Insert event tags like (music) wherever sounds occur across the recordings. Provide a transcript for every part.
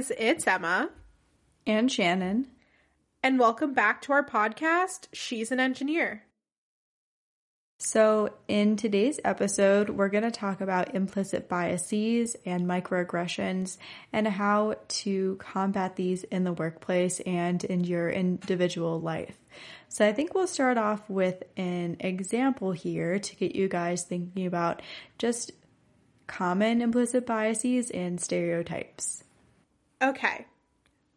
Guys, it's Emma. And Shannon. And welcome back to our podcast, She's an Engineer. So, in today's episode, we're going to talk about implicit biases and microaggressions and how to combat these in the workplace and in your individual life. So, I think we'll start off with an example here to get you guys thinking about just common implicit biases and stereotypes. Okay,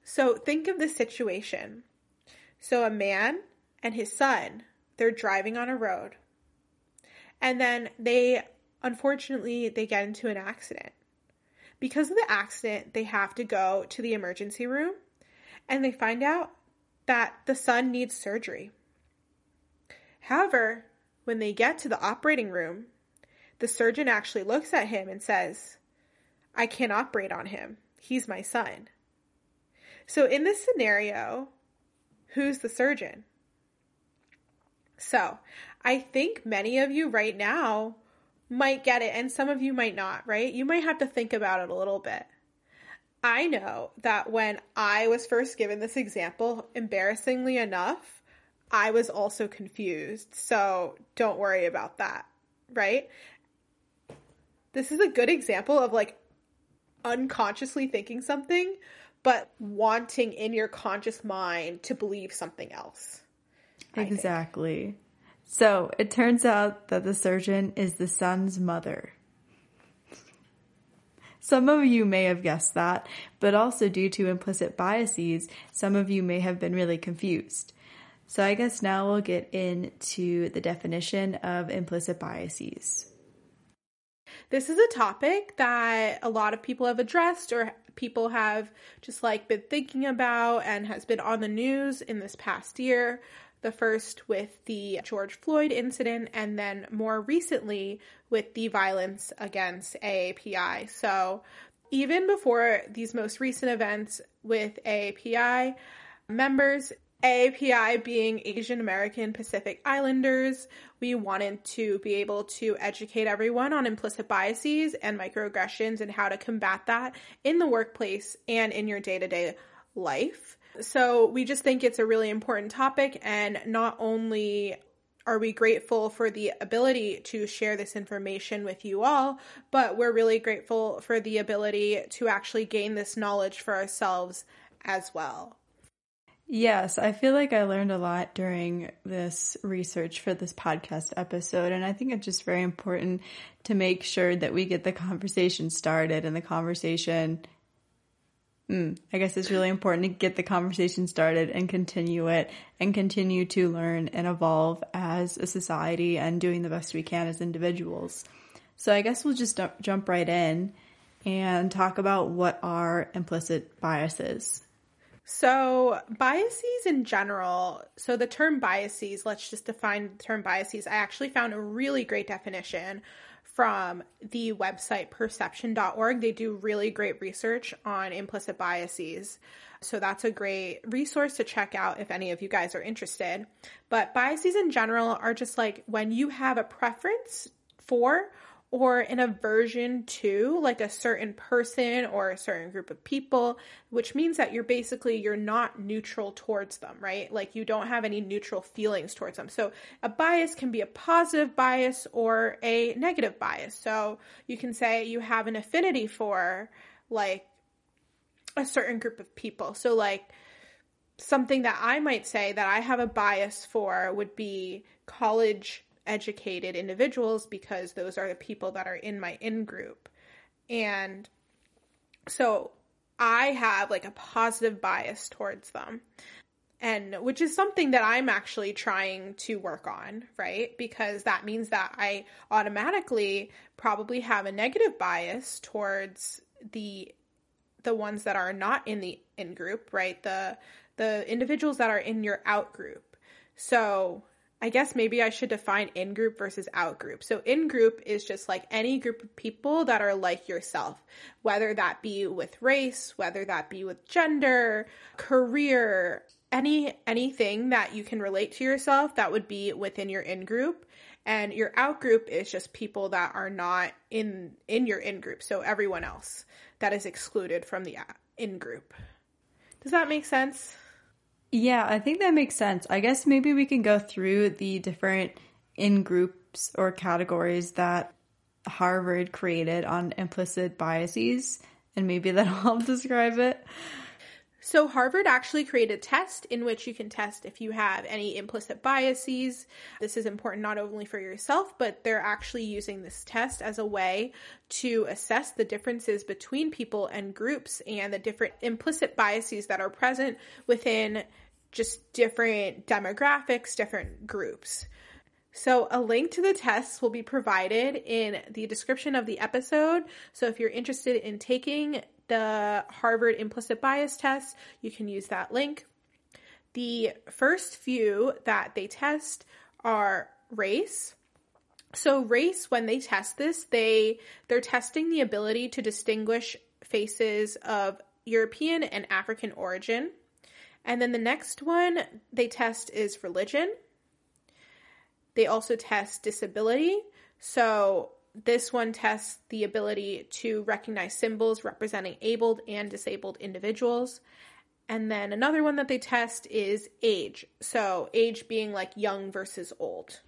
so think of this situation. So, a man and his son, they're driving on a road and then they unfortunately they get into an accident. Because of the accident, they have to go to the emergency room and they find out that the son needs surgery. However, when they get to the operating room, the surgeon actually looks at him and says, I can't operate on him. He's my son. So, in this scenario, who's the surgeon? So, I think many of you right now might get it and some of you might not, right? You might have to think about it a little bit. I know that when I was first given this example, embarrassingly enough, I was also confused. So don't worry about that, right? This is a good example of like unconsciously thinking something, but wanting in your conscious mind to believe something else. Exactly. So it turns out that the surgeon is the son's mother. Some of you may have guessed that, but also due to implicit biases, some of you may have been really confused. So I guess now we'll get into the definition of implicit biases. This is a topic that a lot of people have addressed or people have just like been thinking about and has been on the news in this past year. The first with the George Floyd incident, and then more recently with the violence against AAPI. So, even before these most recent events with AAPI members, AAPI being Asian American Pacific Islanders, we wanted to be able to educate everyone on implicit biases and microaggressions and how to combat that in the workplace and in your day to day life. So we just think it's a really important topic and not only are we grateful for the ability to share this information with you all, but we're really grateful for the ability to actually gain this knowledge for ourselves as well. Yes, I feel like I learned a lot during this research for this podcast episode. And I think it's just very important to make sure that we get the conversation started and the conversation Mm, I guess it's really important to get the conversation started and continue it and continue to learn and evolve as a society and doing the best we can as individuals. So I guess we'll just jump right in and talk about what are implicit biases. So, biases in general, so the term biases, let's just define the term biases. I actually found a really great definition from the website perception.org. They do really great research on implicit biases. So that's a great resource to check out if any of you guys are interested. But biases in general are just like when you have a preference for or an aversion to like a certain person or a certain group of people which means that you're basically you're not neutral towards them right? Like you don't have any neutral feelings towards them. So a bias can be a positive bias or a negative bias. So you can say you have an affinity for like a certain group of people. So like something that i might say that i have a bias for would be college educated individuals because those are the people that are in my in group. And so I have like a positive bias towards them. And which is something that I'm actually trying to work on, right? Because that means that I automatically probably have a negative bias towards the the ones that are not in the in group, right? The the individuals that are in your out group. So I guess maybe I should define in group versus out group. So in group is just like any group of people that are like yourself, whether that be with race, whether that be with gender, career, any anything that you can relate to yourself that would be within your in group. And your out group is just people that are not in in your in group, so everyone else that is excluded from the uh, in group. Does that make sense? Yeah, I think that makes sense. I guess maybe we can go through the different in groups or categories that Harvard created on implicit biases, and maybe that'll (laughs) help describe it. So, Harvard actually created a test in which you can test if you have any implicit biases. This is important not only for yourself, but they're actually using this test as a way to assess the differences between people and groups and the different implicit biases that are present within just different demographics, different groups. So, a link to the tests will be provided in the description of the episode. So, if you're interested in taking the Harvard implicit bias test, you can use that link. The first few that they test are race. So race when they test this, they they're testing the ability to distinguish faces of European and African origin. And then the next one they test is religion. They also test disability. So this one tests the ability to recognize symbols representing abled and disabled individuals. And then another one that they test is age. So, age being like young versus old.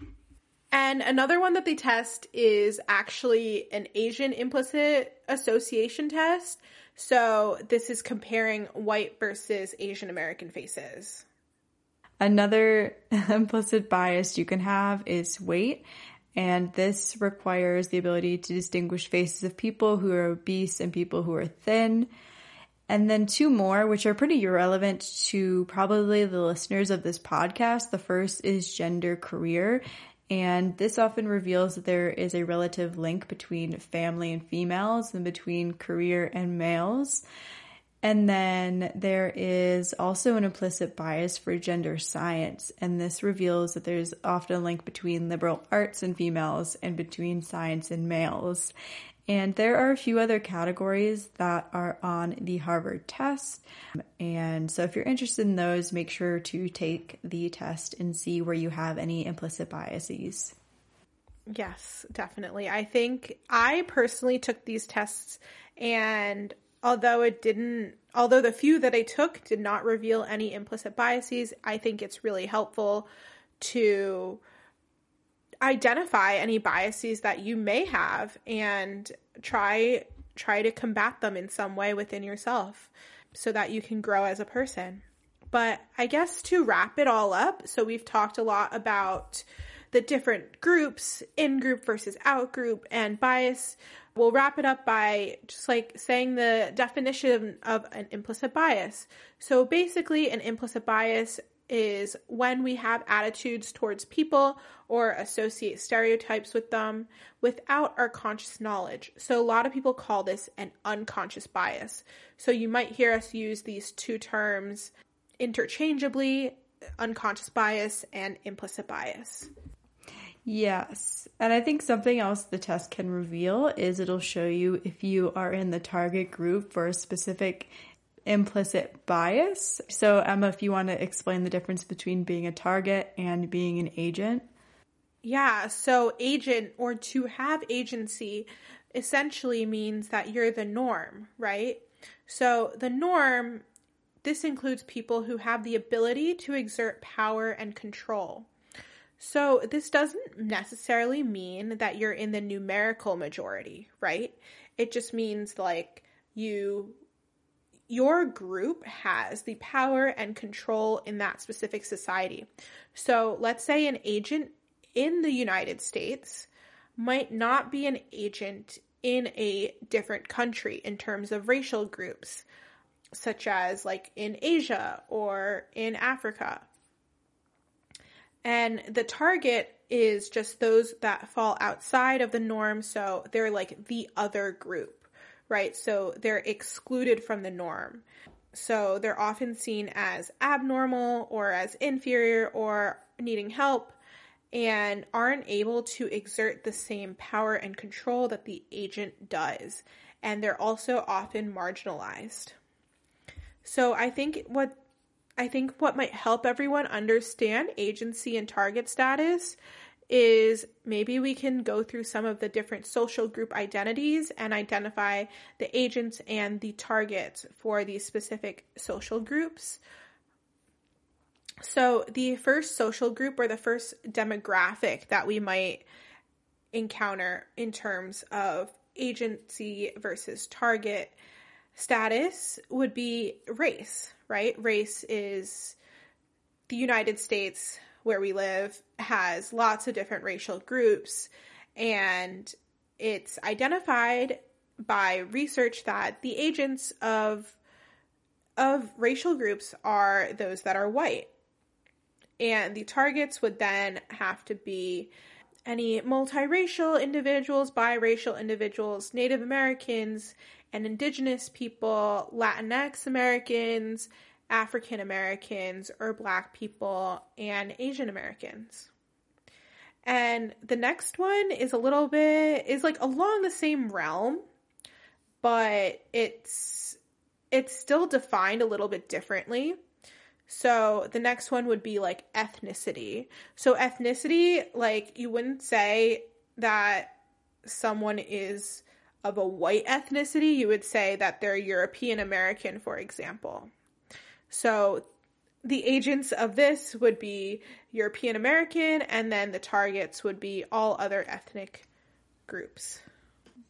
And another one that they test is actually an Asian implicit association test. So, this is comparing white versus Asian American faces. Another (laughs) implicit bias you can have is weight. And this requires the ability to distinguish faces of people who are obese and people who are thin. And then two more, which are pretty irrelevant to probably the listeners of this podcast. The first is gender career. And this often reveals that there is a relative link between family and females and between career and males. And then there is also an implicit bias for gender science, and this reveals that there's often a link between liberal arts and females and between science and males. And there are a few other categories that are on the Harvard test. And so if you're interested in those, make sure to take the test and see where you have any implicit biases. Yes, definitely. I think I personally took these tests and although it didn't although the few that I took did not reveal any implicit biases, I think it's really helpful to identify any biases that you may have and try try to combat them in some way within yourself so that you can grow as a person. But I guess to wrap it all up, so we've talked a lot about the different groups, in group versus out group, and bias. We'll wrap it up by just like saying the definition of an implicit bias. So basically, an implicit bias is when we have attitudes towards people or associate stereotypes with them without our conscious knowledge. So a lot of people call this an unconscious bias. So you might hear us use these two terms interchangeably unconscious bias and implicit bias. Yes. And I think something else the test can reveal is it'll show you if you are in the target group for a specific implicit bias. So, Emma, if you want to explain the difference between being a target and being an agent. Yeah. So, agent or to have agency essentially means that you're the norm, right? So, the norm, this includes people who have the ability to exert power and control. So, this doesn't necessarily mean that you're in the numerical majority, right? It just means like you your group has the power and control in that specific society. So, let's say an agent in the United States might not be an agent in a different country in terms of racial groups, such as like in Asia or in Africa. And the target is just those that fall outside of the norm. So they're like the other group, right? So they're excluded from the norm. So they're often seen as abnormal or as inferior or needing help and aren't able to exert the same power and control that the agent does. And they're also often marginalized. So I think what I think what might help everyone understand agency and target status is maybe we can go through some of the different social group identities and identify the agents and the targets for these specific social groups. So, the first social group or the first demographic that we might encounter in terms of agency versus target status would be race, right? Race is the United States where we live has lots of different racial groups and it's identified by research that the agents of of racial groups are those that are white. And the targets would then have to be any multiracial individuals, biracial individuals, Native Americans, and Indigenous people, Latinx Americans, African Americans, or Black people, and Asian Americans. And the next one is a little bit, is like along the same realm, but it's, it's still defined a little bit differently. So the next one would be like ethnicity. So ethnicity, like you wouldn't say that someone is of a white ethnicity, you would say that they're European American, for example. So the agents of this would be European American, and then the targets would be all other ethnic groups.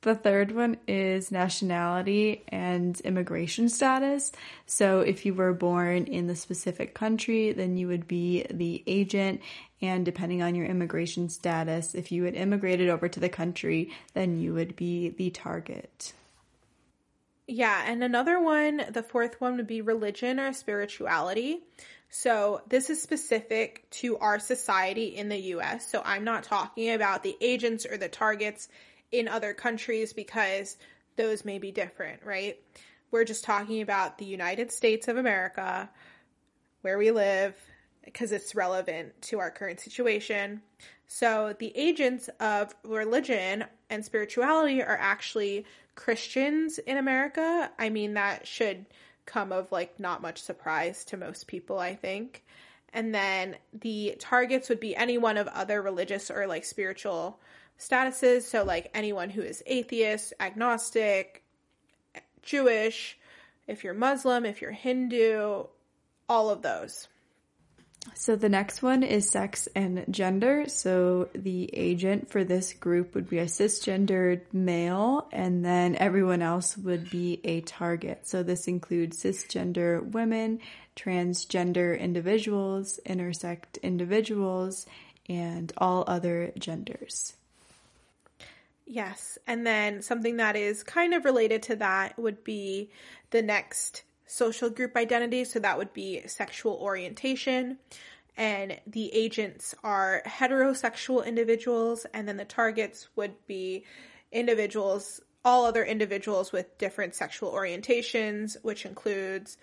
The third one is nationality and immigration status. So, if you were born in the specific country, then you would be the agent. And depending on your immigration status, if you had immigrated over to the country, then you would be the target. Yeah, and another one, the fourth one would be religion or spirituality. So, this is specific to our society in the US. So, I'm not talking about the agents or the targets in other countries because those may be different, right? We're just talking about the United States of America, where we live, because it's relevant to our current situation. So the agents of religion and spirituality are actually Christians in America. I mean, that should come of like not much surprise to most people, I think. And then the targets would be anyone of other religious or like spiritual statuses. So, like anyone who is atheist, agnostic, Jewish, if you're Muslim, if you're Hindu, all of those. So the next one is sex and gender. So the agent for this group would be a cisgendered male, and then everyone else would be a target. So this includes cisgender women, transgender individuals, intersex individuals, and all other genders. Yes. And then something that is kind of related to that would be the next social group identity. So that would be sexual orientation. And the agents are heterosexual individuals, and then the targets would be individuals, all other individuals with different sexual orientations, which includes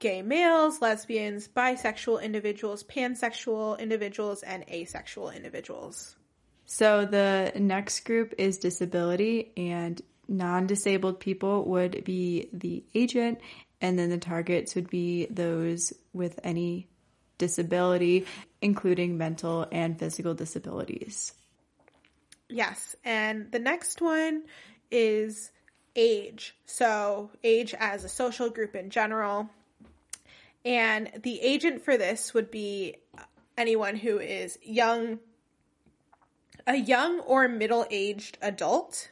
gay males, lesbians, bisexual individuals, pansexual individuals, and asexual individuals. So the next group is disability and non-disabled people would be the agent and then the targets would be those with any disability including mental and physical disabilities. Yes, and the next one is age. So, age as a social group in general. And the agent for this would be anyone who is young a young or middle aged adult.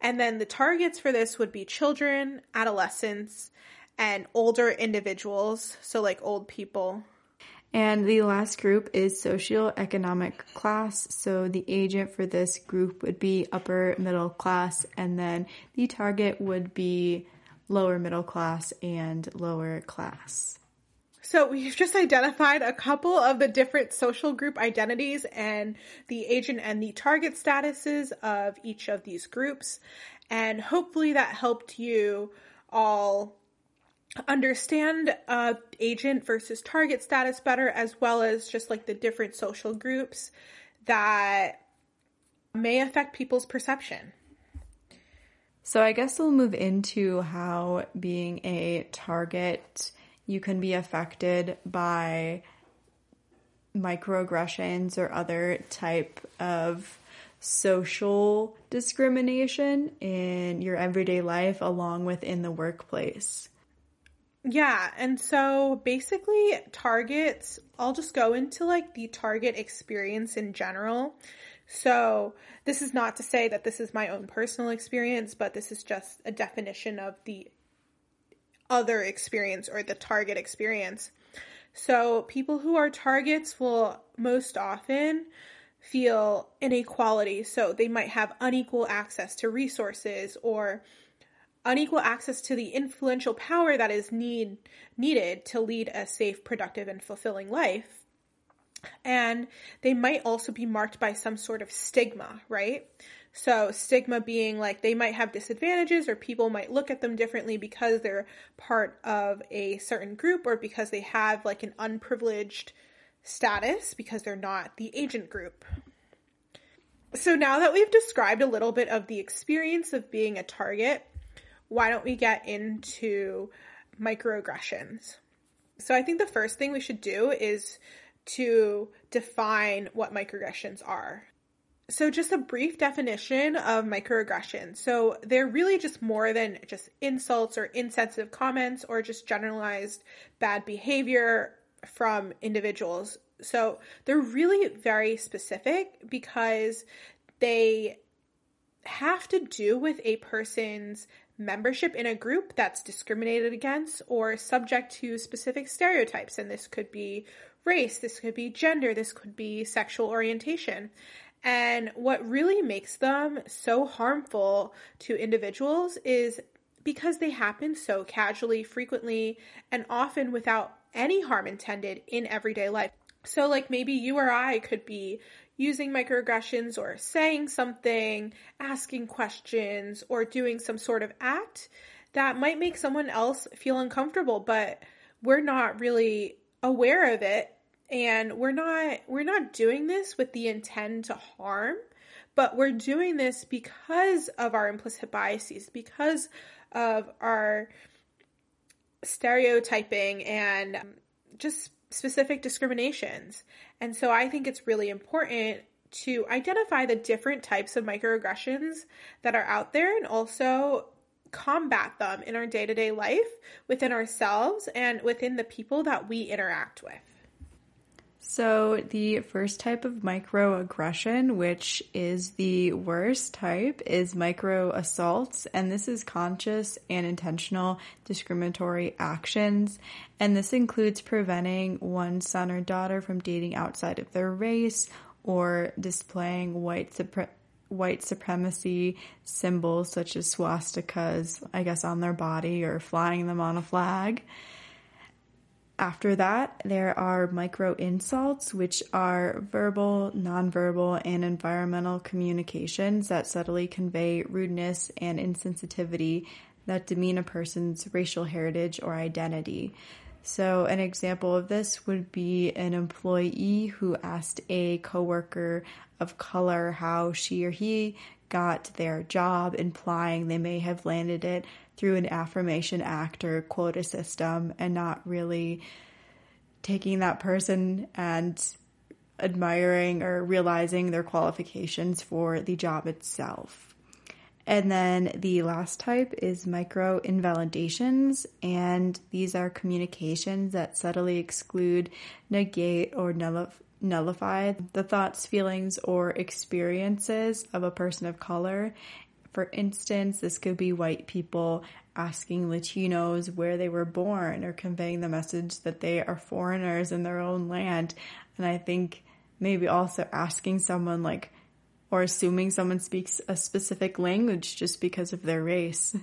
And then the targets for this would be children, adolescents, and older individuals, so like old people. And the last group is socioeconomic class. So the agent for this group would be upper middle class, and then the target would be lower middle class and lower class. So we've just identified a couple of the different social group identities and the agent and the target statuses of each of these groups. And hopefully that helped you all understand uh, agent versus target status better, as well as just like the different social groups that may affect people's perception. So I guess we'll move into how being a target you can be affected by microaggressions or other type of social discrimination in your everyday life along with in the workplace. Yeah, and so basically targets I'll just go into like the target experience in general. So, this is not to say that this is my own personal experience, but this is just a definition of the other experience or the target experience. So, people who are targets will most often feel inequality. So, they might have unequal access to resources or unequal access to the influential power that is need needed to lead a safe, productive, and fulfilling life. And they might also be marked by some sort of stigma, right? So, stigma being like they might have disadvantages or people might look at them differently because they're part of a certain group or because they have like an unprivileged status because they're not the agent group. So, now that we've described a little bit of the experience of being a target, why don't we get into microaggressions? So, I think the first thing we should do is to define what microaggressions are. So, just a brief definition of microaggressions. So, they're really just more than just insults or insensitive comments or just generalized bad behavior from individuals. So, they're really very specific because they have to do with a person's membership in a group that's discriminated against or subject to specific stereotypes. And this could be race, this could be gender, this could be sexual orientation. And what really makes them so harmful to individuals is because they happen so casually, frequently, and often without any harm intended in everyday life. So, like maybe you or I could be using microaggressions or saying something, asking questions, or doing some sort of act that might make someone else feel uncomfortable, but we're not really aware of it. And we're not we're not doing this with the intent to harm but we're doing this because of our implicit biases because of our stereotyping and just specific discriminations. And so i think it's really important to identify the different types of microaggressions that are out there and also combat them in our day-to-day life within ourselves and within the people that we interact with so, the first type of microaggression, which is the worst type, is microassaults. And this is conscious and intentional discriminatory actions. And this includes preventing one son or daughter from dating outside of their race or displaying white supre- white supremacy symbols such as swastikas, I guess, on their body or flying them on a flag. After that, there are micro insults, which are verbal, nonverbal, and environmental communications that subtly convey rudeness and insensitivity that demean a person's racial heritage or identity. So, an example of this would be an employee who asked a coworker of color how she or he got their job, implying they may have landed it through an affirmation act or quota system and not really taking that person and admiring or realizing their qualifications for the job itself. And then the last type is micro invalidations, and these are communications that subtly exclude, negate, or nullify the thoughts, feelings, or experiences of a person of color for instance, this could be white people asking Latinos where they were born or conveying the message that they are foreigners in their own land. And I think maybe also asking someone like, or assuming someone speaks a specific language just because of their race.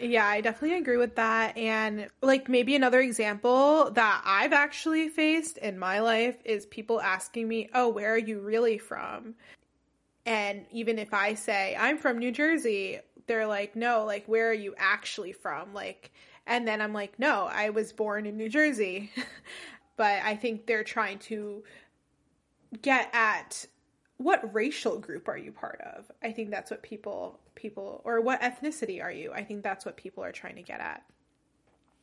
Yeah, I definitely agree with that. And like maybe another example that I've actually faced in my life is people asking me, Oh, where are you really from? And even if I say, I'm from New Jersey, they're like, no, like, where are you actually from? Like, and then I'm like, no, I was born in New Jersey. (laughs) but I think they're trying to get at what racial group are you part of? I think that's what people, people, or what ethnicity are you? I think that's what people are trying to get at.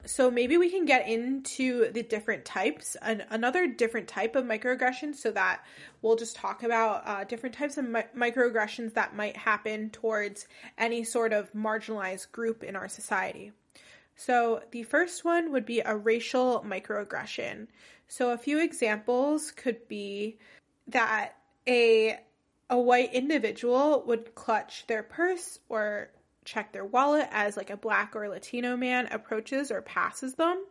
So maybe we can get into the different types, an, another different type of microaggression, so that we'll just talk about uh, different types of mi- microaggressions that might happen towards any sort of marginalized group in our society. So the first one would be a racial microaggression. So a few examples could be that a a white individual would clutch their purse or check their wallet as like a black or Latino man approaches or passes them.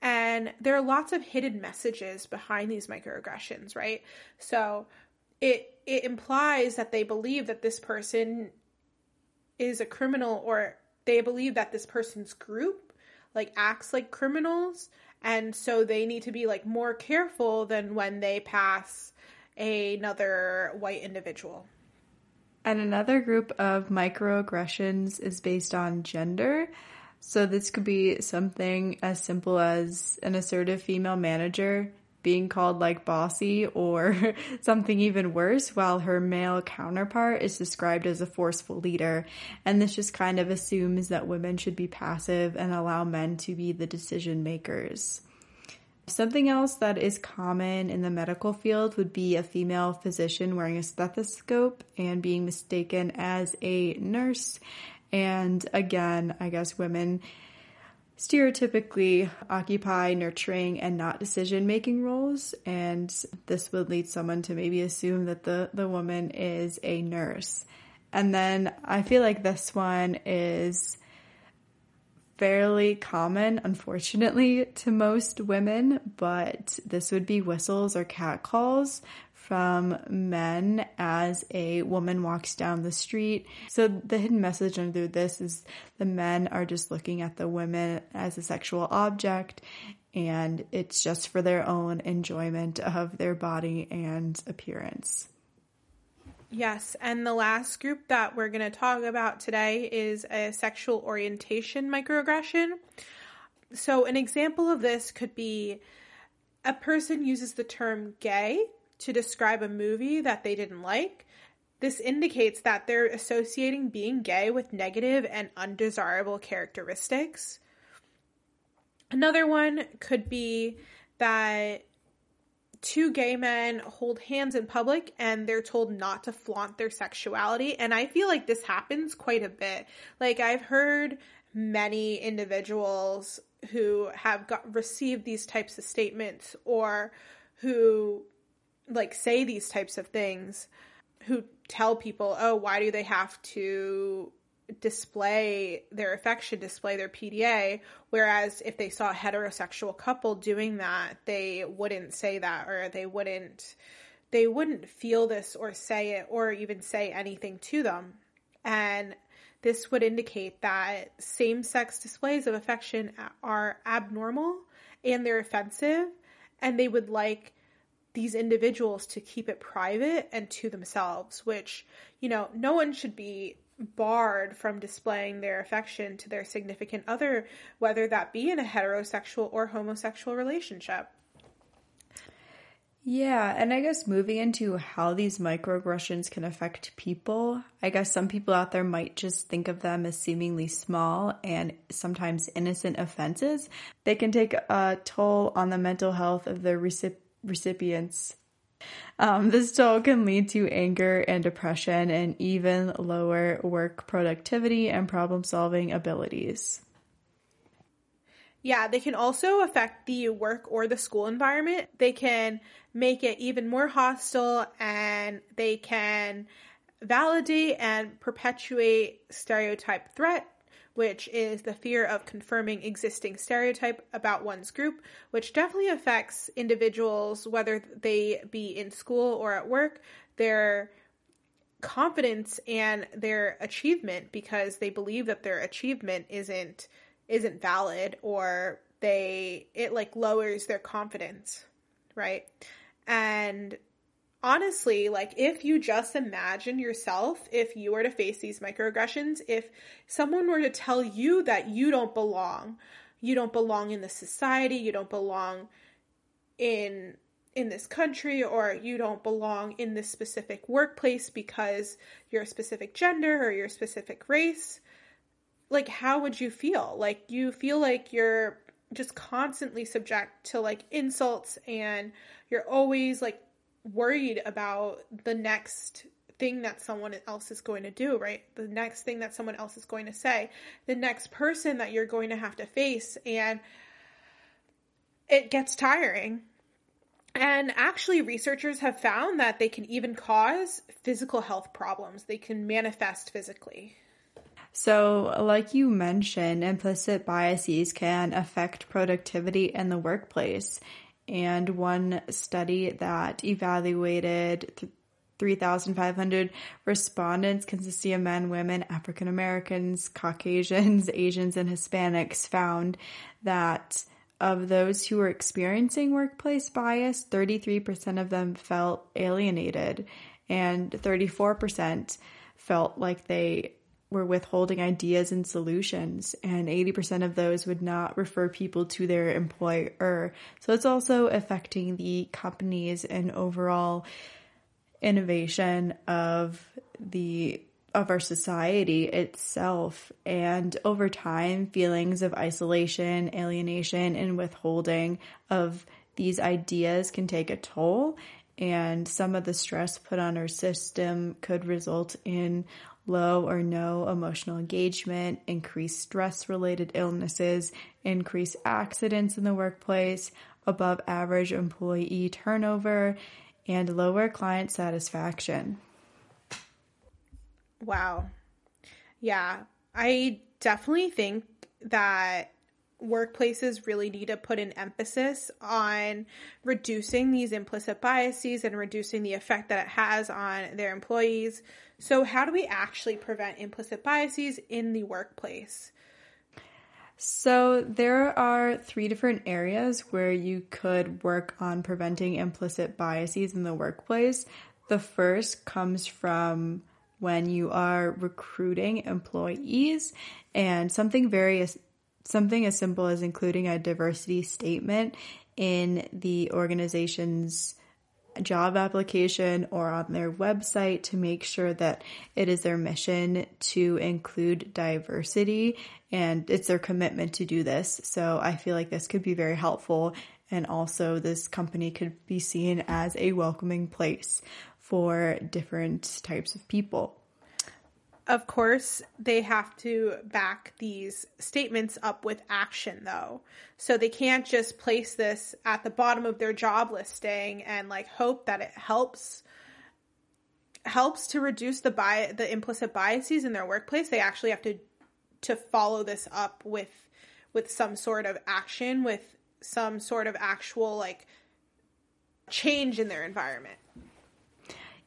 And there are lots of hidden messages behind these microaggressions, right? So it it implies that they believe that this person is a criminal or they believe that this person's group like acts like criminals and so they need to be like more careful than when they pass another white individual. And another group of microaggressions is based on gender. So this could be something as simple as an assertive female manager being called like bossy or (laughs) something even worse while her male counterpart is described as a forceful leader. And this just kind of assumes that women should be passive and allow men to be the decision makers. Something else that is common in the medical field would be a female physician wearing a stethoscope and being mistaken as a nurse. And again, I guess women stereotypically occupy nurturing and not decision making roles. And this would lead someone to maybe assume that the, the woman is a nurse. And then I feel like this one is fairly common, unfortunately, to most women, but this would be whistles or catcalls from men as a woman walks down the street. So the hidden message under this is the men are just looking at the women as a sexual object and it's just for their own enjoyment of their body and appearance. Yes, and the last group that we're going to talk about today is a sexual orientation microaggression. So, an example of this could be a person uses the term gay to describe a movie that they didn't like. This indicates that they're associating being gay with negative and undesirable characteristics. Another one could be that two gay men hold hands in public and they're told not to flaunt their sexuality. And I feel like this happens quite a bit. Like I've heard many individuals who have got received these types of statements or who like say these types of things who tell people, "Oh, why do they have to display their affection, display their PDA. Whereas if they saw a heterosexual couple doing that, they wouldn't say that or they wouldn't they wouldn't feel this or say it or even say anything to them. And this would indicate that same sex displays of affection are abnormal and they're offensive and they would like these individuals to keep it private and to themselves, which, you know, no one should be barred from displaying their affection to their significant other, whether that be in a heterosexual or homosexual relationship. Yeah, and I guess moving into how these microaggressions can affect people, I guess some people out there might just think of them as seemingly small and sometimes innocent offenses. They can take a toll on the mental health of the recip- recipients um, this toll can lead to anger and depression and even lower work productivity and problem solving abilities. Yeah, they can also affect the work or the school environment. They can make it even more hostile and they can validate and perpetuate stereotype threat which is the fear of confirming existing stereotype about one's group, which definitely affects individuals, whether they be in school or at work, their confidence and their achievement because they believe that their achievement isn't isn't valid or they it like lowers their confidence right? And honestly, like if you just imagine yourself, if you were to face these microaggressions, if someone were to tell you that you don't belong, you don't belong in the society, you don't belong in in this country or you don't belong in this specific workplace because you're a specific gender or your specific race like how would you feel? Like you feel like you're just constantly subject to like insults and you're always like worried about the next thing that someone else is going to do, right? The next thing that someone else is going to say, the next person that you're going to have to face. And it gets tiring. And actually, researchers have found that they can even cause physical health problems. They can manifest physically. So, like you mentioned, implicit biases can affect productivity in the workplace. And one study that evaluated 3,500 respondents consisting of men, women, African Americans, Caucasians, (laughs) Asians, and Hispanics found that of those who were experiencing workplace bias, 33% of them felt alienated and 34% felt like they were withholding ideas and solutions and 80% of those would not refer people to their employer. So it's also affecting the companies and overall innovation of the of our society itself. And over time, feelings of isolation, alienation, and withholding of these ideas can take a toll. And some of the stress put on our system could result in low or no emotional engagement, increased stress related illnesses, increased accidents in the workplace, above average employee turnover, and lower client satisfaction. Wow. Yeah, I definitely think that workplaces really need to put an emphasis on reducing these implicit biases and reducing the effect that it has on their employees. So, how do we actually prevent implicit biases in the workplace? So, there are three different areas where you could work on preventing implicit biases in the workplace. The first comes from when you are recruiting employees and something very something as simple as including a diversity statement in the organization's job application or on their website to make sure that it is their mission to include diversity and it's their commitment to do this. So I feel like this could be very helpful and also this company could be seen as a welcoming place for different types of people. Of course, they have to back these statements up with action though. So they can't just place this at the bottom of their job listing and like hope that it helps helps to reduce the bi- the implicit biases in their workplace. They actually have to to follow this up with with some sort of action with some sort of actual like change in their environment.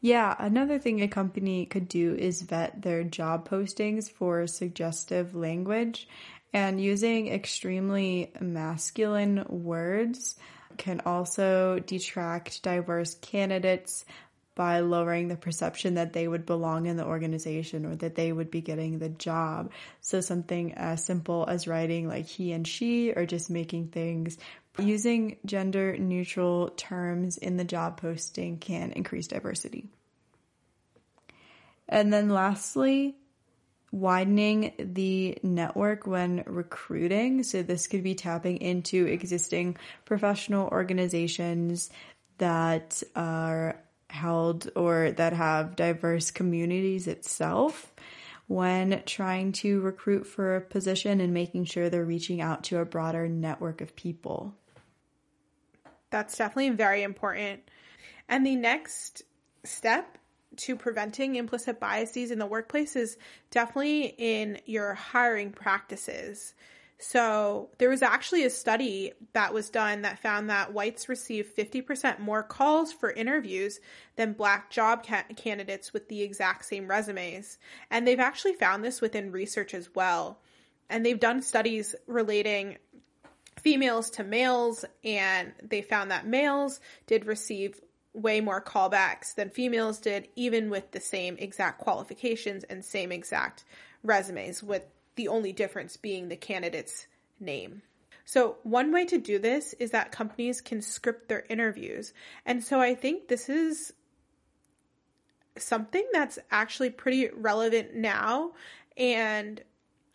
Yeah, another thing a company could do is vet their job postings for suggestive language and using extremely masculine words can also detract diverse candidates by lowering the perception that they would belong in the organization or that they would be getting the job. So something as simple as writing like he and she or just making things using gender neutral terms in the job posting can increase diversity. And then lastly, widening the network when recruiting. So this could be tapping into existing professional organizations that are held or that have diverse communities itself when trying to recruit for a position and making sure they're reaching out to a broader network of people. That's definitely very important. And the next step to preventing implicit biases in the workplace is definitely in your hiring practices. So there was actually a study that was done that found that whites receive 50% more calls for interviews than black job ca- candidates with the exact same resumes. And they've actually found this within research as well. And they've done studies relating females to males and they found that males did receive way more callbacks than females did even with the same exact qualifications and same exact resumes with the only difference being the candidate's name. So, one way to do this is that companies can script their interviews. And so, I think this is something that's actually pretty relevant now. And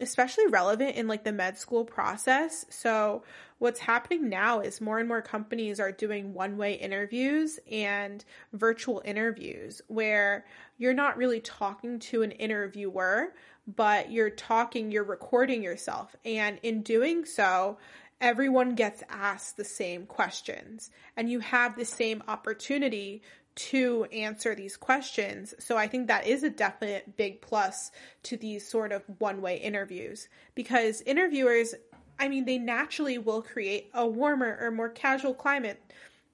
especially relevant in like the med school process. So what's happening now is more and more companies are doing one-way interviews and virtual interviews where you're not really talking to an interviewer, but you're talking, you're recording yourself. And in doing so, everyone gets asked the same questions and you have the same opportunity to answer these questions. So I think that is a definite big plus to these sort of one way interviews because interviewers, I mean, they naturally will create a warmer or more casual climate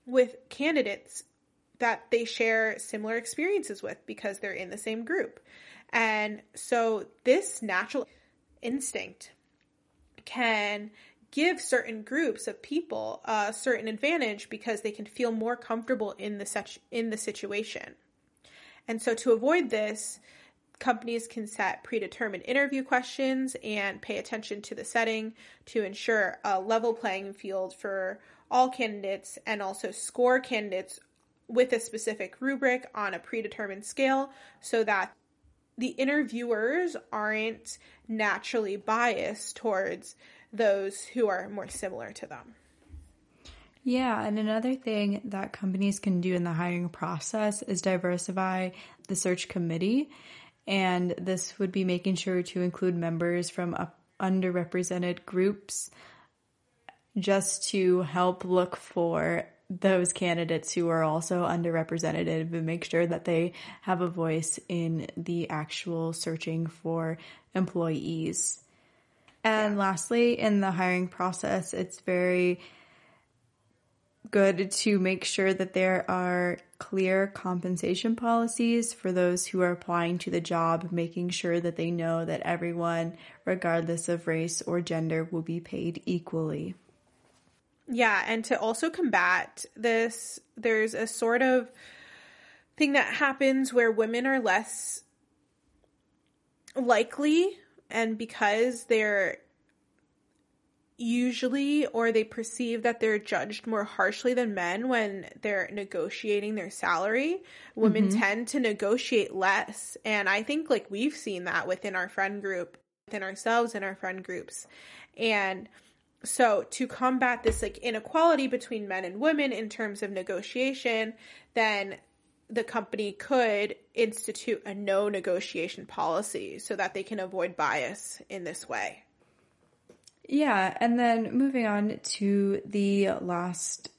with candidates that they share similar experiences with because they're in the same group. And so this natural instinct can give certain groups of people a certain advantage because they can feel more comfortable in the such in the situation. And so to avoid this, companies can set predetermined interview questions and pay attention to the setting to ensure a level playing field for all candidates and also score candidates with a specific rubric on a predetermined scale so that the interviewers aren't naturally biased towards those who are more similar to them. Yeah, and another thing that companies can do in the hiring process is diversify the search committee. And this would be making sure to include members from underrepresented groups just to help look for those candidates who are also underrepresented and make sure that they have a voice in the actual searching for employees. And yeah. lastly, in the hiring process, it's very good to make sure that there are clear compensation policies for those who are applying to the job, making sure that they know that everyone, regardless of race or gender, will be paid equally. Yeah, and to also combat this, there's a sort of thing that happens where women are less likely and because they're usually or they perceive that they're judged more harshly than men when they're negotiating their salary women mm-hmm. tend to negotiate less and i think like we've seen that within our friend group within ourselves and our friend groups and so to combat this like inequality between men and women in terms of negotiation then the company could institute a no negotiation policy so that they can avoid bias in this way. Yeah, and then moving on to the last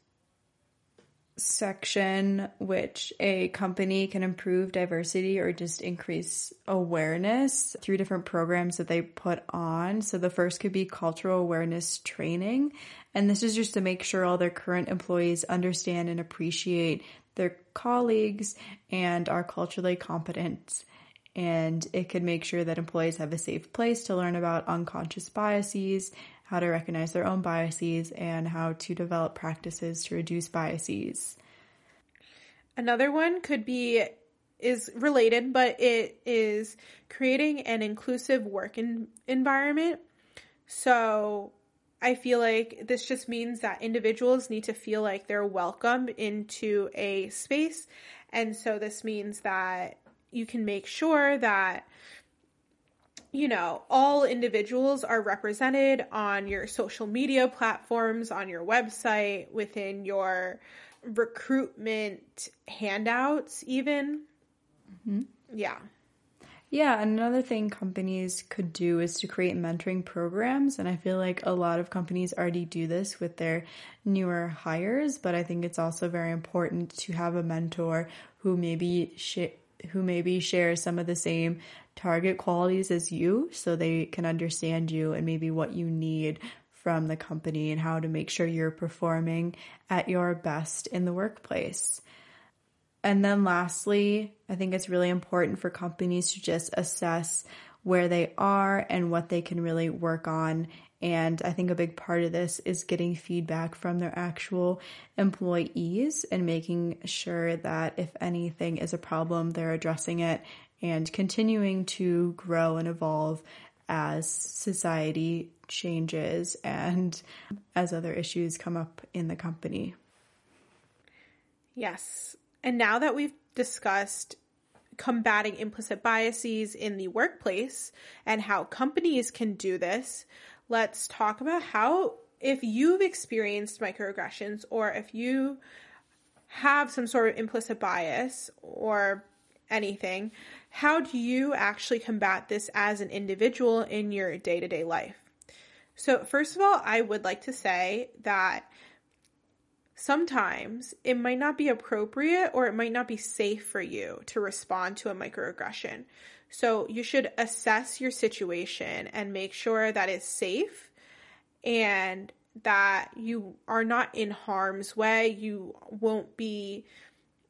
section, which a company can improve diversity or just increase awareness through different programs that they put on. So the first could be cultural awareness training. And this is just to make sure all their current employees understand and appreciate their colleagues and are culturally competent. And it could make sure that employees have a safe place to learn about unconscious biases, how to recognize their own biases, and how to develop practices to reduce biases. Another one could be is related, but it is creating an inclusive work in, environment. So I feel like this just means that individuals need to feel like they're welcome into a space. And so this means that you can make sure that, you know, all individuals are represented on your social media platforms, on your website, within your recruitment handouts, even. Mm-hmm. Yeah. Yeah, another thing companies could do is to create mentoring programs. And I feel like a lot of companies already do this with their newer hires, but I think it's also very important to have a mentor who maybe sh- who maybe shares some of the same target qualities as you so they can understand you and maybe what you need from the company and how to make sure you're performing at your best in the workplace. And then lastly, I think it's really important for companies to just assess where they are and what they can really work on. And I think a big part of this is getting feedback from their actual employees and making sure that if anything is a problem, they're addressing it and continuing to grow and evolve as society changes and as other issues come up in the company. Yes. And now that we've discussed combating implicit biases in the workplace and how companies can do this, let's talk about how, if you've experienced microaggressions or if you have some sort of implicit bias or anything, how do you actually combat this as an individual in your day to day life? So, first of all, I would like to say that sometimes it might not be appropriate or it might not be safe for you to respond to a microaggression. So, you should assess your situation and make sure that it's safe and that you are not in harm's way. You won't be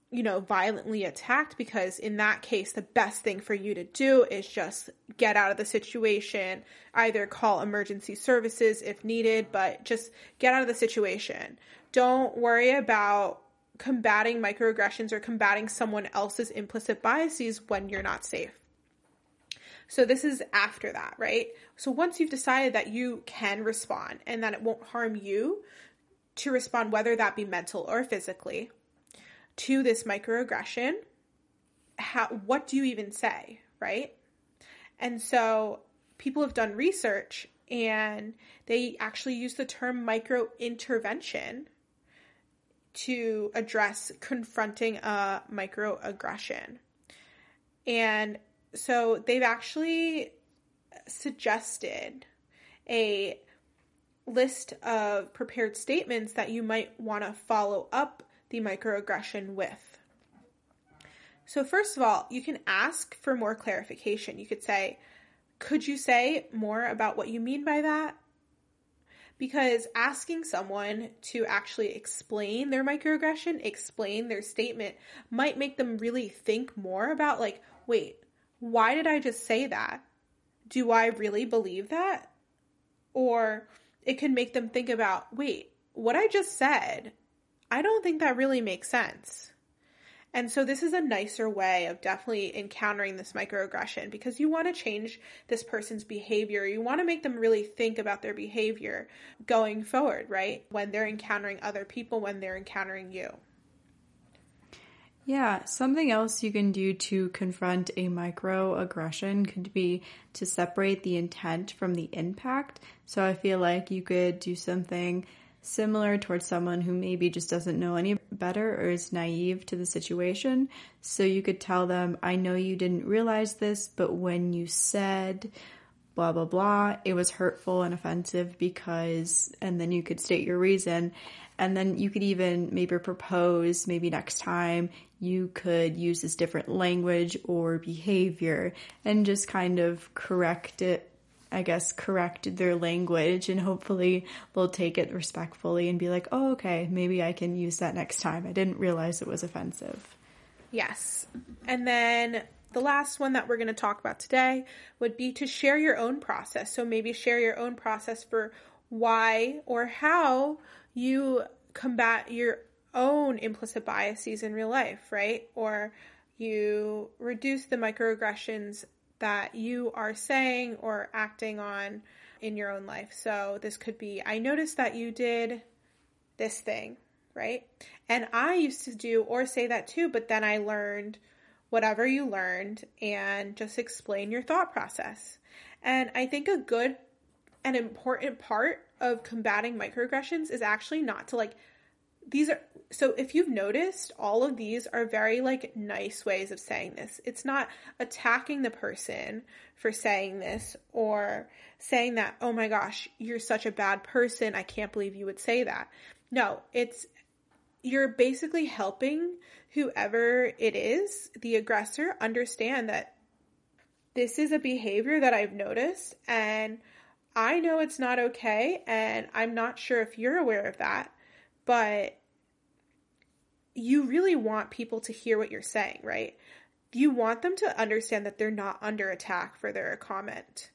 you know, violently attacked because in that case, the best thing for you to do is just get out of the situation, either call emergency services if needed, but just get out of the situation. Don't worry about combating microaggressions or combating someone else's implicit biases when you're not safe. So this is after that, right? So once you've decided that you can respond and that it won't harm you to respond, whether that be mental or physically, to this microaggression, how what do you even say, right? And so people have done research and they actually use the term micro intervention to address confronting a microaggression. And so they've actually suggested a list of prepared statements that you might want to follow up the microaggression with. So, first of all, you can ask for more clarification. You could say, Could you say more about what you mean by that? Because asking someone to actually explain their microaggression, explain their statement, might make them really think more about, like, wait, why did I just say that? Do I really believe that? Or it can make them think about, wait, what I just said, I don't think that really makes sense. And so this is a nicer way of definitely encountering this microaggression because you want to change this person's behavior. You want to make them really think about their behavior going forward, right? When they're encountering other people, when they're encountering you. Yeah, something else you can do to confront a microaggression could be to separate the intent from the impact. So I feel like you could do something similar towards someone who maybe just doesn't know any better or is naive to the situation. So you could tell them, I know you didn't realize this, but when you said blah, blah, blah, it was hurtful and offensive because, and then you could state your reason. And then you could even maybe propose, maybe next time you could use this different language or behavior and just kind of correct it I guess, correct their language and hopefully they'll take it respectfully and be like, oh, okay, maybe I can use that next time. I didn't realize it was offensive. Yes. And then the last one that we're going to talk about today would be to share your own process. So maybe share your own process for why or how you combat your own implicit biases in real life, right? Or you reduce the microaggressions that you are saying or acting on in your own life. So this could be I noticed that you did this thing, right? And I used to do or say that too, but then I learned whatever you learned and just explain your thought process. And I think a good and important part of combating microaggressions is actually not to like these are so if you've noticed all of these are very like nice ways of saying this. It's not attacking the person for saying this or saying that oh my gosh you're such a bad person. I can't believe you would say that. No it's you're basically helping whoever it is the aggressor understand that this is a behavior that i've noticed and i know it's not okay and i'm not sure if you're aware of that but you really want people to hear what you're saying, right? You want them to understand that they're not under attack for their comment.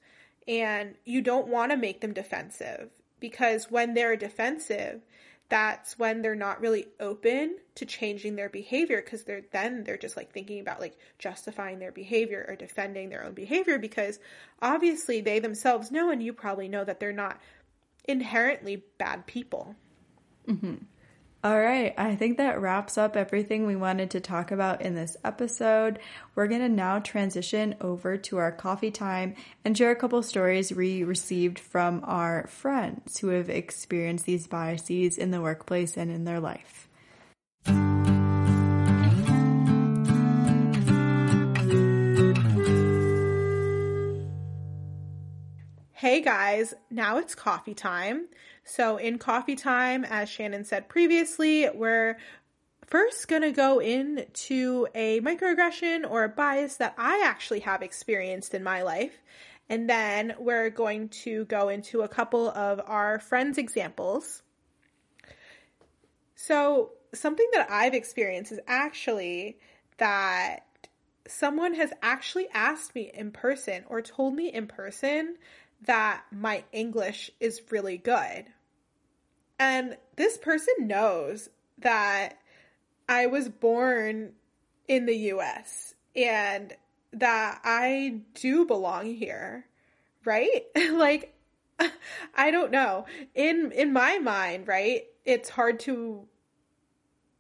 And you don't want to make them defensive because when they're defensive, that's when they're not really open to changing their behavior because they're then they're just like thinking about like justifying their behavior or defending their own behavior because obviously they themselves know and you probably know that they're not inherently bad people. Mm-hmm. All right, I think that wraps up everything we wanted to talk about in this episode. We're going to now transition over to our coffee time and share a couple stories we received from our friends who have experienced these biases in the workplace and in their life. Hey guys, now it's coffee time. So, in coffee time, as Shannon said previously, we're first going to go into a microaggression or a bias that I actually have experienced in my life. And then we're going to go into a couple of our friends' examples. So, something that I've experienced is actually that someone has actually asked me in person or told me in person that my English is really good. And this person knows that I was born in the US and that I do belong here, right? (laughs) like I don't know. In in my mind, right? It's hard to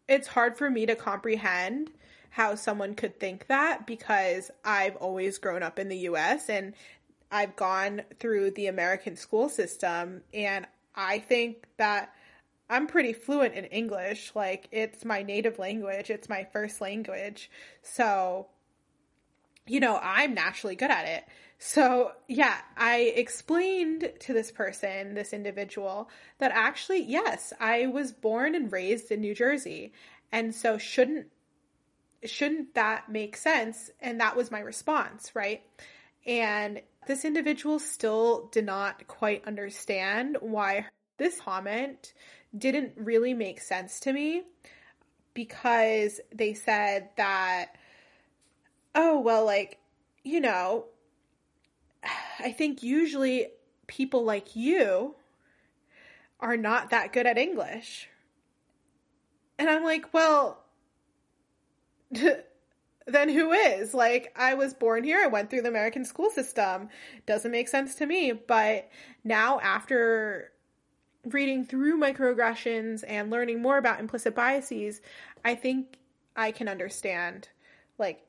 it's hard for me to comprehend how someone could think that because I've always grown up in the US and I've gone through the American school system and I think that I'm pretty fluent in English. Like, it's my native language, it's my first language. So, you know, I'm naturally good at it. So, yeah, I explained to this person, this individual, that actually, yes, I was born and raised in New Jersey. And so, shouldn't shouldn't that make sense? And that was my response, right? And this individual still did not quite understand why this comment didn't really make sense to me because they said that, oh, well, like, you know, I think usually people like you are not that good at English. And I'm like, well, (laughs) then who is? Like, I was born here. I went through the American school system. Doesn't make sense to me. But now, after reading through microaggressions and learning more about implicit biases, I think I can understand, like,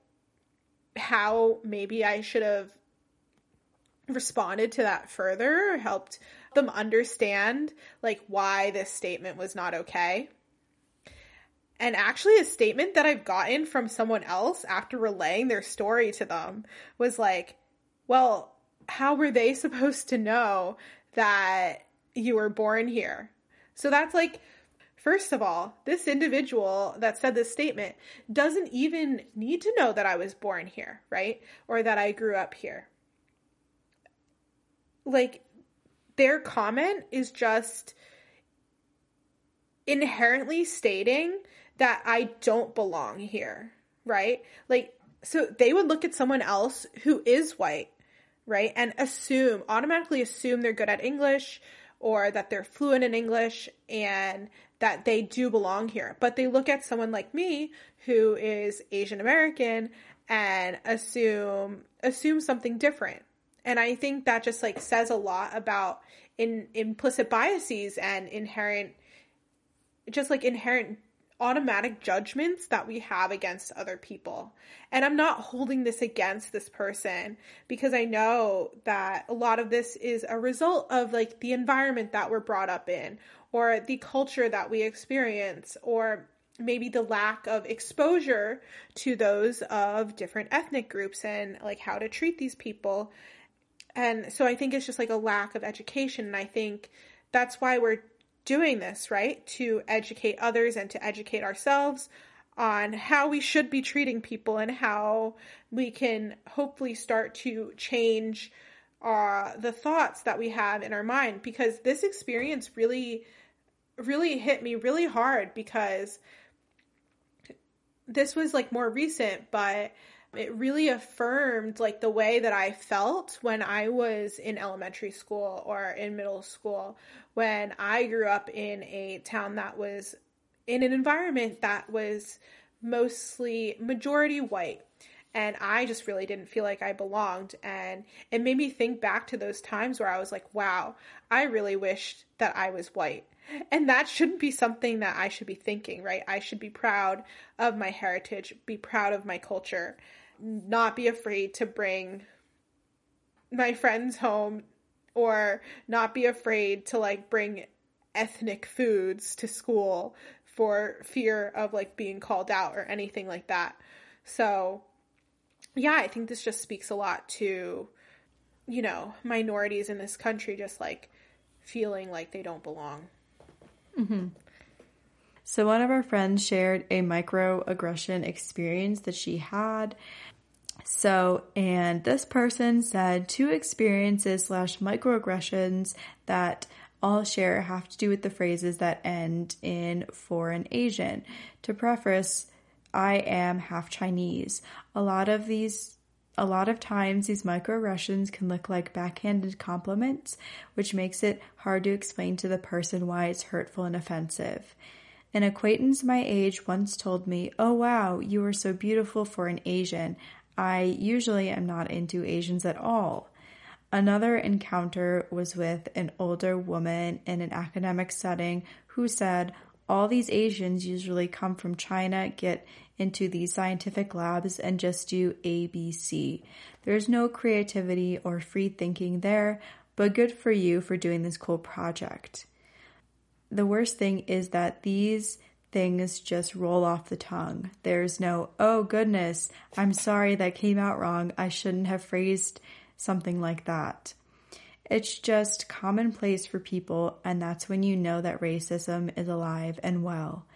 how maybe I should have responded to that further, helped them understand, like, why this statement was not okay. And actually, a statement that I've gotten from someone else after relaying their story to them was like, well, how were they (laughs) supposed to know that you were born here? So that's like, first of all, this individual that said this statement doesn't even need to know that I was born here, right? Or that I grew up here. Like, their comment is just inherently stating that I don't belong here, right? Like, so they would look at someone else who is white, right? And assume, automatically assume they're good at English or that they're fluent in English and that they do belong here. But they look at someone like me who is Asian American and assume assume something different. And I think that just like says a lot about in implicit biases and inherent just like inherent automatic judgments that we have against other people. And I'm not holding this against this person because I know that a lot of this is a result of like the environment that we're brought up in or the culture that we experience or maybe the lack of exposure to those of different ethnic groups and like how to treat these people. And so I think it's just like a lack of education and I think that's why we're doing this, right? To educate others and to educate ourselves on how we should be treating people and how we can hopefully start to change uh, the thoughts that we have in our mind because this experience really really hit me really hard because this was like more recent but it really affirmed like the way that I felt when I was in elementary school or in middle school when I grew up in a town that was in an environment that was mostly majority white. and I just really didn't feel like I belonged. And it made me think back to those times where I was like, wow, I really wished that I was white. And that shouldn't be something that I should be thinking, right? I should be proud of my heritage, be proud of my culture, not be afraid to bring my friends home or not be afraid to like bring ethnic foods to school for fear of like being called out or anything like that. So yeah, I think this just speaks a lot to, you know, minorities in this country just like feeling like they don't belong. Mm-hmm. So, one of our friends shared a microaggression experience that she had. So, and this person said two experiences slash microaggressions that all share have to do with the phrases that end in for an Asian. To preface, I am half Chinese. A lot of these a lot of times these microaggressions can look like backhanded compliments, which makes it hard to explain to the person why it's hurtful and offensive. An acquaintance my age once told me, Oh wow, you are so beautiful for an Asian. I usually am not into Asians at all. Another encounter was with an older woman in an academic setting who said, All these Asians usually come from China, get into these scientific labs and just do ABC. There's no creativity or free thinking there, but good for you for doing this cool project. The worst thing is that these things just roll off the tongue. There's no, oh goodness, I'm sorry that came out wrong. I shouldn't have phrased something like that. It's just commonplace for people, and that's when you know that racism is alive and well.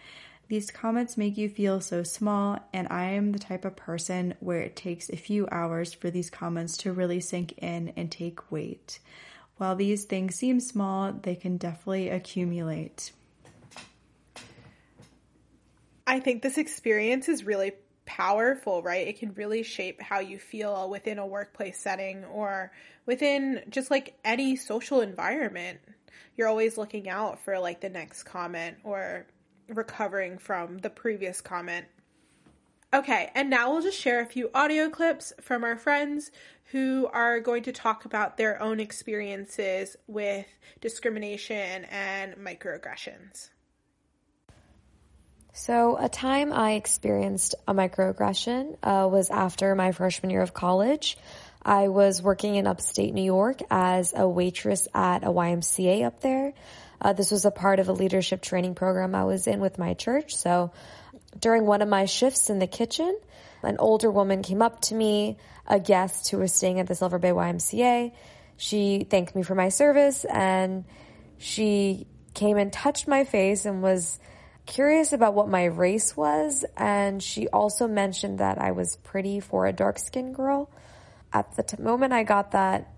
These comments make you feel so small, and I am the type of person where it takes a few hours for these comments to really sink in and take weight. While these things seem small, they can definitely accumulate. I think this experience is really powerful, right? It can really shape how you feel within a workplace setting or within just like any social environment. You're always looking out for like the next comment or recovering from the previous comment. Okay, and now we'll just share a few audio clips from our friends who are going to talk about their own experiences with discrimination and microaggressions. So, a time I experienced a microaggression uh, was after my freshman year of college. I was working in upstate New York as a waitress at a YMCA up there. Uh, this was a part of a leadership training program I was in with my church. So during one of my shifts in the kitchen, an older woman came up to me, a guest who was staying at the Silver Bay YMCA. She thanked me for my service and she came and touched my face and was curious about what my race was. And she also mentioned that I was pretty for a dark skinned girl. At the t- moment I got that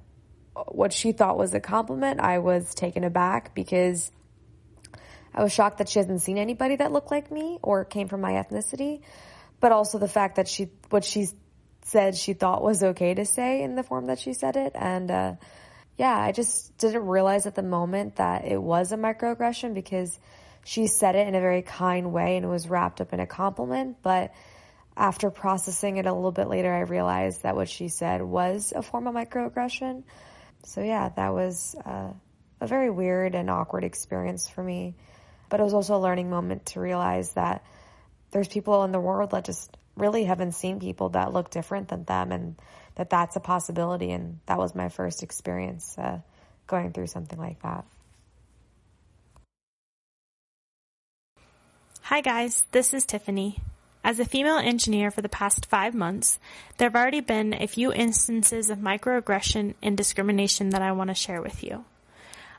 uh, what she thought was a compliment, I was taken aback because I was shocked that she hasn't seen anybody that looked like me or came from my ethnicity, but also the fact that she, what she said she thought was okay to say in the form that she said it. And, uh, yeah, I just didn't realize at the moment that it was a microaggression because she said it in a very kind way and it was wrapped up in a compliment. But after processing it a little bit later, I realized that what she said was a form of microaggression so yeah, that was uh, a very weird and awkward experience for me. But it was also a learning moment to realize that there's people in the world that just really haven't seen people that look different than them and that that's a possibility. And that was my first experience uh, going through something like that. Hi guys, this is Tiffany. As a female engineer for the past five months, there have already been a few instances of microaggression and discrimination that I want to share with you.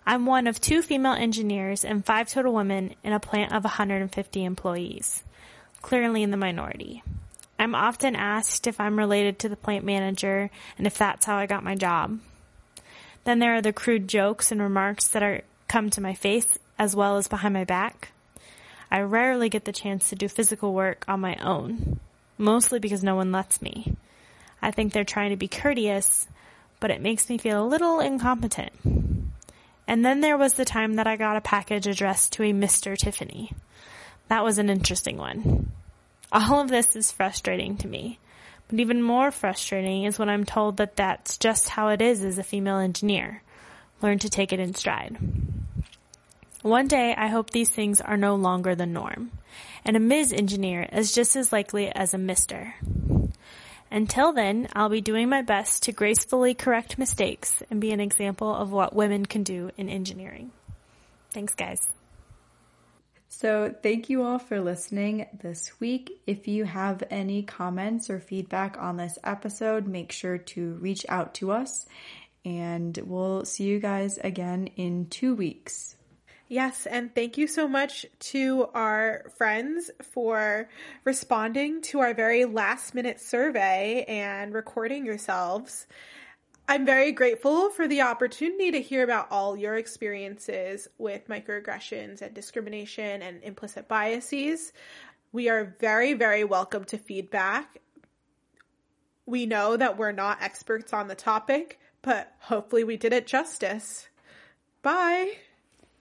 I'm one of two female engineers and five total women in a plant of 150 employees, clearly in the minority. I'm often asked if I'm related to the plant manager and if that's how I got my job. Then there are the crude jokes and remarks that are come to my face as well as behind my back. I rarely get the chance to do physical work on my own, mostly because no one lets me. I think they're trying to be courteous, but it makes me feel a little incompetent. And then there was the time that I got a package addressed to a Mr. Tiffany. That was an interesting one. All of this is frustrating to me, But even more frustrating is when I'm told that that's just how it is as a female engineer. Learn to take it in stride. One day, I hope these things are no longer the norm, and a Ms. engineer is just as likely as a Mr. Until then, I'll be doing my best to gracefully correct mistakes and be an example of what women can do in engineering. Thanks, guys. So, thank you all for listening this week. If you have any comments or feedback on this episode, make sure to reach out to us, and we'll see you guys again in two weeks. Yes, and thank you so much to our friends for responding to our very last minute survey and recording yourselves. I'm very grateful for the opportunity to hear about all your experiences with microaggressions and discrimination and implicit biases. We are very, very welcome to feedback. We know that we're not experts on the topic, but hopefully we did it justice. Bye.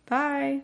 Bye.